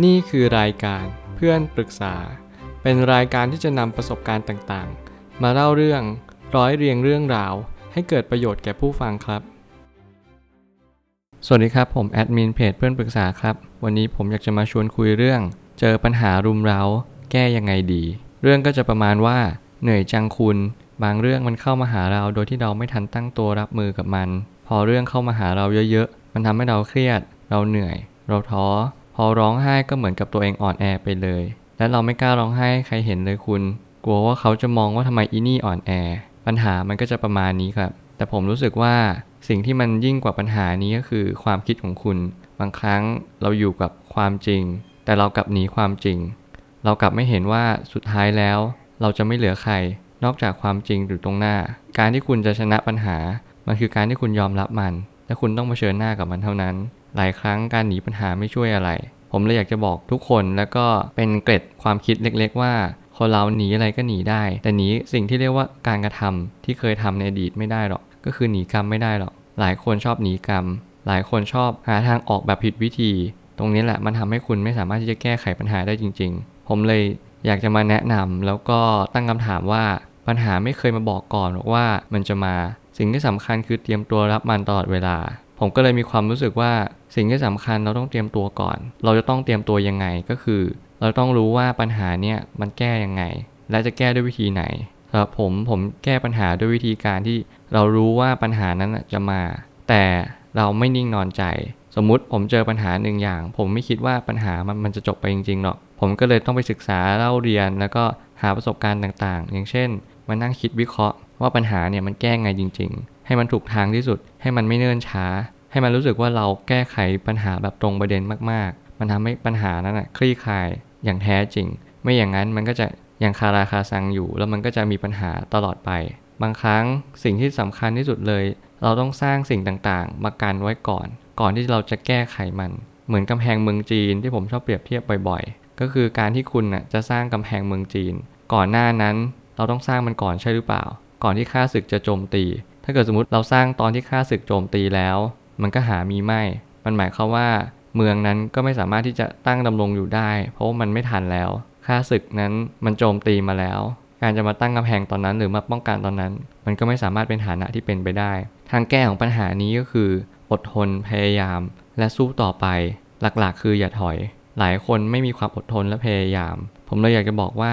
นี่คือรายการเพื่อนปรึกษา เป็นรายการที่จะนำประสบการณ์ต่างๆ มาเล่าเรื่องร้อยเรียงเรื่องราว ให้เกิดประโยชน์แก่ผู้ฟังครับ สวัสดีครับผมแอดมินเพจเพื่อนปรึกษาครับ วันนี้ผมอยากจะมาชวนคุยเรื่อง เจอปัญหารุมเร้า แก้ยังไงดี เรื่องก็จะประมาณว่า เหนื่อยจังคุณ บางเรื่องมันเข้ามาหาเราโดยที่เราไม่ทันตั้งตัวรับมือกับมัน พอเรื่องเข้ามาหาเราเยอะๆ มันทำให้เราเครียด เราเหนื่อย เราท้อ พอร้องไห้ก็เหมือนกับตัวเองอ่อนแอไปเลย และเราไม่กล้าร้องไห้ใครเห็นเลยคุณ กลัวว่าเขาจะมองว่าทำไมอีนี่อ่อนแอ ปัญหามันก็จะประมาณนี้ครับ แต่ผมรู้สึกว่าสิ่งที่มันยิ่งกว่าปัญหานี้ก็คือความคิดของคุณ บางครั้งเราอยู่กับความจริง แต่เรากลับหนีความจริง เรากลับไม่เห็นว่าสุดท้ายแล้ว เราจะไม่เหลือใคร นอกจากความจริงอยู่ตรงหน้า การที่คุณจะชนะปัญหา มันคือการที่คุณยอมรับมัน และคุณต้องเผชิญหน้ากับมันเท่านั้น หลายครั้งการหนีปัญหาไม่ช่วยอะไร ผมเลยอยากจะบอกทุกคนแล้วก็เป็นเกร็ดความคิดเล็ก ๆ ว่าคนเราหนีอะไรก็หนีได้ แต่หนีสิ่งที่เรียกว่าการกระทำที่เคยทำในอดีตไม่ได้หรอกก็คือหนีกรรมไม่ได้หรอกหลายคนชอบหนีกรรม หลายคนชอบหาทางออกแบบผิดวิธี ตรงนี้แหละมันทำให้คุณไม่สามารถที่จะแก้ไขปัญหาได้จริง ๆ ผมเลยอยากจะมาแนะนำแล้วก็ตั้งคำถามว่าปัญหาไม่เคยมาบอกก่อนหรอกว่ามันจะมา สิ่งที่สำคัญคือเตรียมตัวรับมันตลอดเวลา ผมก็เลยมีความรู้สึกว่าสิ่งที่สำคัญเราต้องเตรียมตัวก่อน เราจะต้องเตรียมตัวยังไงก็คือ เราต้องรู้ว่าปัญหาเนี่ยมันแก้ยังไง และจะแก้ด้วยวิธีไหนสำหรับผมผมแก้ปัญหาด้วยวิธีการที่เรารู้ว่าปัญหานั้นจะมา แต่เราไม่นิ่งนอนใจ สมมุติผมเจอปัญหาหนึ่งอย่าง ผมไม่คิดว่าปัญหามันมันจะจบไปจริงๆหรอกผมก็เลยต้องไปศึกษาเล่าเรียนแล้วก็หาประสบการณ์ต่างๆ อย่างเช่น มานั่งคิดวิเคราะห์ว่าปัญหาเนี่ยมันแก้ไงจริงๆ ให้มันถูกทางที่สุด ให้มันไม่เนิ่นช้า ให้มันรู้สึกว่าเราแก้ไขปัญหาแบบตรงประเด็นมากๆ มันทำให้ปัญหานั้นนะคลี่คลายอย่างแท้จริง ไม่อย่างนั้นมันก็จะยังคาราคาซังอยู่ แล้วมันก็จะมีปัญหาตลอดไป บางครั้งสิ่งที่สำคัญที่สุดเลย เราต้องสร้างสิ่งต่างๆ มากันไว้ก่อน ก่อนที่เราจะแก้ไขมัน เหมือนกำแพงเมืองจีนที่ผมชอบเปรียบเทียบบ่อยๆ ก็คือการที่คุณน่ะจะสร้างกำแพงเมืองจีน ก่อนหน้านั้นเราต้องสร้างมันก่อนใช่หรือเปล่า ก่อนที่ข้าศึกจะโจมตี ถ้าเกิดสมมติเราสร้างตอนที่ข้าศึกโจมตีแล้ว มันก็หามีไม่ มันหมายความว่า เมืองนั้นก็ไม่สามารถที่จะตั้งดำรงอยู่ได้ เพราะว่ามันไม่ทันแล้วข้าศึกนั้นมันโจมตีมาแล้ว การจะมาตั้งกำแพงตอนนั้นหรือมาป้องกันตอนนั้น มันก็ไม่สามารถเป็นฐานะที่เป็นไปได้ ทางแก้ของปัญหานี้ก็คือ อดทนพยายาม และสู้ต่อไป หลักๆ คืออย่าถอย หลายคนไม่มีความอดทนและพยายาม ผมเลยอยากจะบอกว่า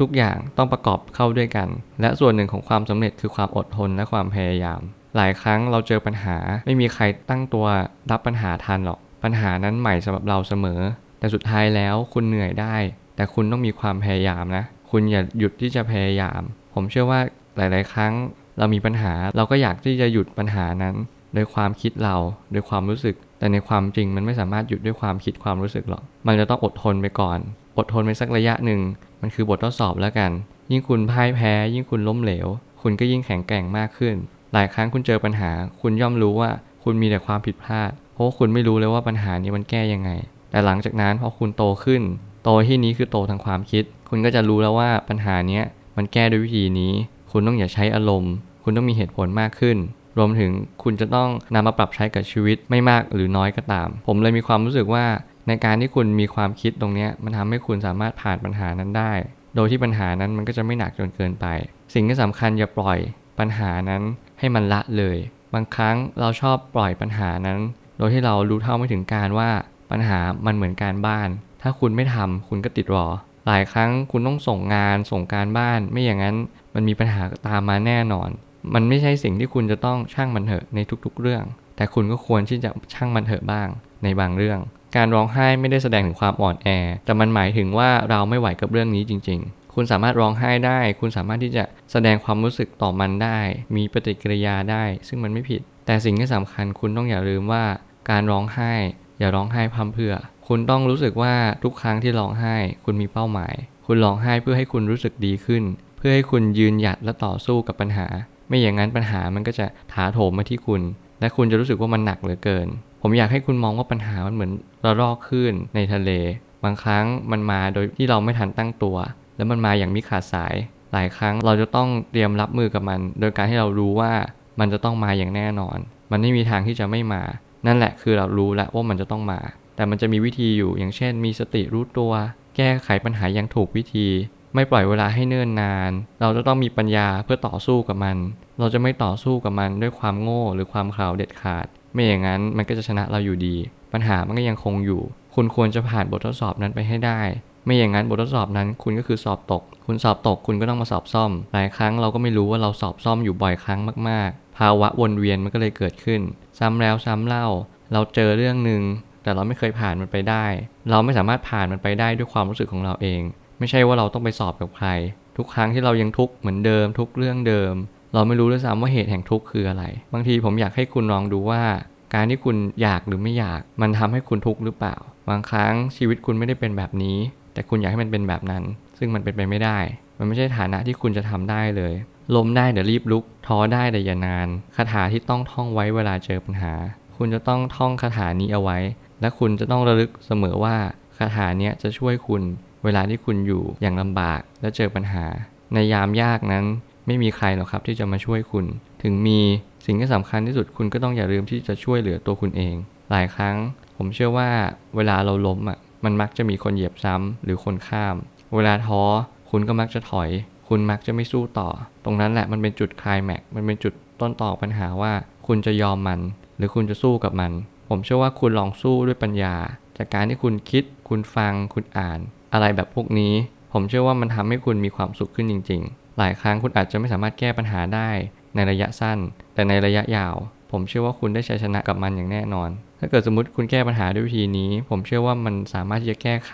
ทุกๆ อย่างต้องประกอบเข้าด้วยกัน และส่วนหนึ่งของความสำเร็จคือความอดทนและความพยายาม หลายครั้งเราเจอปัญหา ไม่มีใครตั้งตัวรับปัญหาทันหรอก ปัญหานั้นใหม่สำหรับเราเสมอ แต่สุดท้ายแล้วคุณเหนื่อยได้ แต่คุณต้องมีความพยายามนะ คุณอย่าหยุดที่จะพยายาม ผมเชื่อว่าหลาย ๆ ครั้งเรามีปัญหา เราก็อยากที่จะหยุดปัญหานั้น โดยความคิดเรา โดยความรู้สึก แต่ในความจริงมันไม่สามารถหยุดด้วยความคิดความรู้สึกหรอก มันจะต้องอดทนไปก่อน อดทนไปสักระยะหนึ่ง มันคือบททดสอบแล้วกัน ยิ่งคุณพ่ายแพ้ ยิ่งคุณล้มเหลว คุณก็ยิ่งแข็งแกร่งมากขึ้น หลายครั้งคุณเจอปัญหา คุณย่อมรู้ว่าคุณมีแต่ความผิดพลาด เพราะคุณไม่รู้เลยว่าปัญหานี้มันแก้ยังไง แต่หลังจากนั้นพอคุณโตขึ้น โตที่นี้คือโตทางความคิด คุณก็จะรู้แล้วว่าปัญหานี้มันแก้ด้วยวิธีนี้ คุณต้องอย่าใช้อารมณ์ คุณต้องมีเหตุผลมากขึ้น รวมถึงคุณจะต้องนำมาปรับใช้กับชีวิตไม่มากหรือน้อยก็ตาม ผมเลยมีความรู้สึกว่าในการที่คุณมีความคิดตรงนี้มันทำให้คุณสามารถผ่านปัญหานั้นได้ โดยที่ปัญหานั้นมันก็จะไม่หนักจนเกินไป สิ่งที่สำคัญอย่าปล่อยปัญหานั้นให้มันละเลย บางครั้งเราชอบปล่อยปัญหานั้น โดยที่เรารู้เท่าไม่ถึงการว่าปัญหามันเหมือนการบ้าน ถ้าคุณไม่ทำคุณก็ติดรอ หลายครั้งคุณต้องส่งงานส่งการบ้าน ไม่อย่างนั้นมันมีปัญหาตามมาแน่นอน มันไม่ใช่สิ่งที่คุณจะต้องช่างมันเถอะในทุกๆเรื่อง แต่คุณก็ควรที่จะช่างมันเถอะบ้างในบางเรื่อง การร้องไห้ไม่ได้แสดงถึงความอ่อนแอ แต่มันหมายถึงว่าเราไม่ไหวกับเรื่องนี้จริง ๆ คุณสามารถร้องไห้ได้ คุณสามารถที่จะแสดงความรู้สึกต่อมันได้ มีปฏิกิริยาได้ ซึ่งมันไม่ผิด แต่สิ่งที่สำคัญคุณต้องอย่าลืมว่าการร้องไห้ อย่าร้องไห้พร่ำเพื่อ คุณต้องรู้สึกว่าทุกครั้งที่ร้องไห้ คุณมีเป้าหมาย คุณร้องไห้เพื่อให้คุณรู้สึกดีขึ้น เพื่อให้คุณยืนหยัดและต่อสู้กับปัญหา ไม่อย่างนั้นปัญหามันก็จะถาโถมมาที่คุณ และคุณจะรู้สึกว่ามันหนักเหลือเกิน ผมอยากให้คุณมองว่าปัญหามันเหมือนระลอกคลื่นในทะเล บางครั้งมันมาโดยที่เราไม่ทันตั้งตัว แล้วมันมาอย่างมิขาดสาย หลายครั้งเราจะต้องเตรียมรับมือกับมัน โดยการที่เรารู้ว่ามันจะต้องมาอย่างแน่นอน มันไม่มีทางที่จะไม่มา นั่นแหละคือเรารู้แล้วว่ามันจะต้องมา แต่มันจะมีวิธีอยู่อย่างเช่น มีสติรู้ตัว แก้ไขปัญหาอย่างถูกวิธี ไม่ปล่อยเวลาให้เนิ่นนาน เราจะต้องมีปัญญาเพื่อต่อสู้กับมัน เราจะไม่ต่อสู้กับมันด้วยความโง่หรือความข่าวเด็ดขาด ไม่อย่างนั้นมันก็จะชนะเราอยู่ดี ปัญหามันก็ยังคงอยู่ คุณควรจะผ่านบททดสอบนั้นไปให้ได้ ไม่อย่างนั้นบททดสอบนั้นคุณก็คือสอบตก คุณสอบตกคุณก็ต้องมาสอบซ่อม หลายครั้งเราก็ไม่รู้ว่าเราสอบซ่อมอยู่บ่อยครั้งมากๆ ภาวะวนเวียนมันก็เลยเกิดขึ้น ซ้ำแล้วซ้ำเล่า เราเจอเรื่องหนึ่งแต่เราไม่เคยผ่านมันไปได้ เราไม่สามารถผ่านมันไปได้ด้วยความรู้สึกของเราเอง ไม่ใช่ว่าเราต้องไปสอบกับใคร ทุกครั้งที่เรายังทุกข์เหมือนเดิม ทุกเรื่องเดิม เราไม่รู้ด้วยซ้ำว่าเหตุแห่งทุกข์คืออะไร บางทีผมอยากให้คุณลองดูว่าการที่คุณอยากหรือไม่อยาก มันทำให้คุณทุกข์หรือเปล่า บางครั้งชีวิตคุณไม่ได้เป็นแบบนี้ แต่คุณอยากให้มันเป็นแบบนั้น ซึ่งมันเป็นไปไม่ได้ มันไม่ใช่ฐานะที่คุณจะทำได้เลยล้มได้เดี๋ยวรีบลุก ท้อได้แต่อย่านานคาถาที่ต้องท่องไว้เวลาเจอปัญหา คุณจะต้องท่องคาถานี้เอาไว้ และคุณจะต้องระลึกเสมอว่าคาถาเนี้จะช่วยคุณ เวลาที่คุณอยู่อย่างลำบากและเจอปัญหา ในยามยากนั้นไม่มีใครหรอกครับที่จะมาช่วยคุณ ถึงมีสิ่งที่สำคัญที่สุดคุณก็ต้องอย่าลืมที่จะช่วยเหลือตัวคุณเอง หลายครั้ง ผมเชื่อว่าเวลาเราล้มอะมันมักจะมีคนเหยียบซ้ำหรือคนข้าม เวลาท้อคุณก็มักจะถอย คุณมักจะไม่สู้ต่อ ตรงนั้นแหละมันเป็นจุดคลายแม็กมันเป็นจุดต้นต่อปัญหาว่าคุณจะยอมมัน หรือคุณจะสู้กับมัน ผมเชื่อว่าคุณลองสู้ด้วยปัญญา จากการที่คุณคิด คุณฟัง คุณอ่าน อะไรแบบพวกนี้ ผมเชื่อว่ามันทำให้คุณมีความสุขขึ้นจริง ๆ หลายครั้งคุณอาจจะไม่สามารถแก้ปัญหาได้ในระยะสั้น แต่ในระยะยาว ผมเชื่อว่าคุณได้ชัยชนะกับมันอย่างแน่นอน ถ้าเกิดสมมติคุณแก้ปัญหาด้วยวิธีนี้ ผมเชื่อว่ามันสามารถที่จะแก้ไข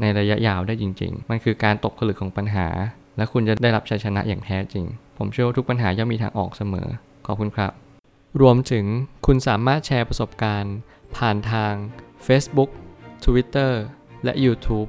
ในระยะยาวได้จริง ๆ มันคือการตกผลึกของปัญหา และคุณจะได้รับชัยชนะอย่างแท้จริง ผมเชื่อว่าทุกปัญหาย่อมมีทางออกเสมอ ขอบคุณครับ รวมถึงคุณสามารถแชร์ประสบการณ์ ผ่านทาง Facebook Twitter และ YouTube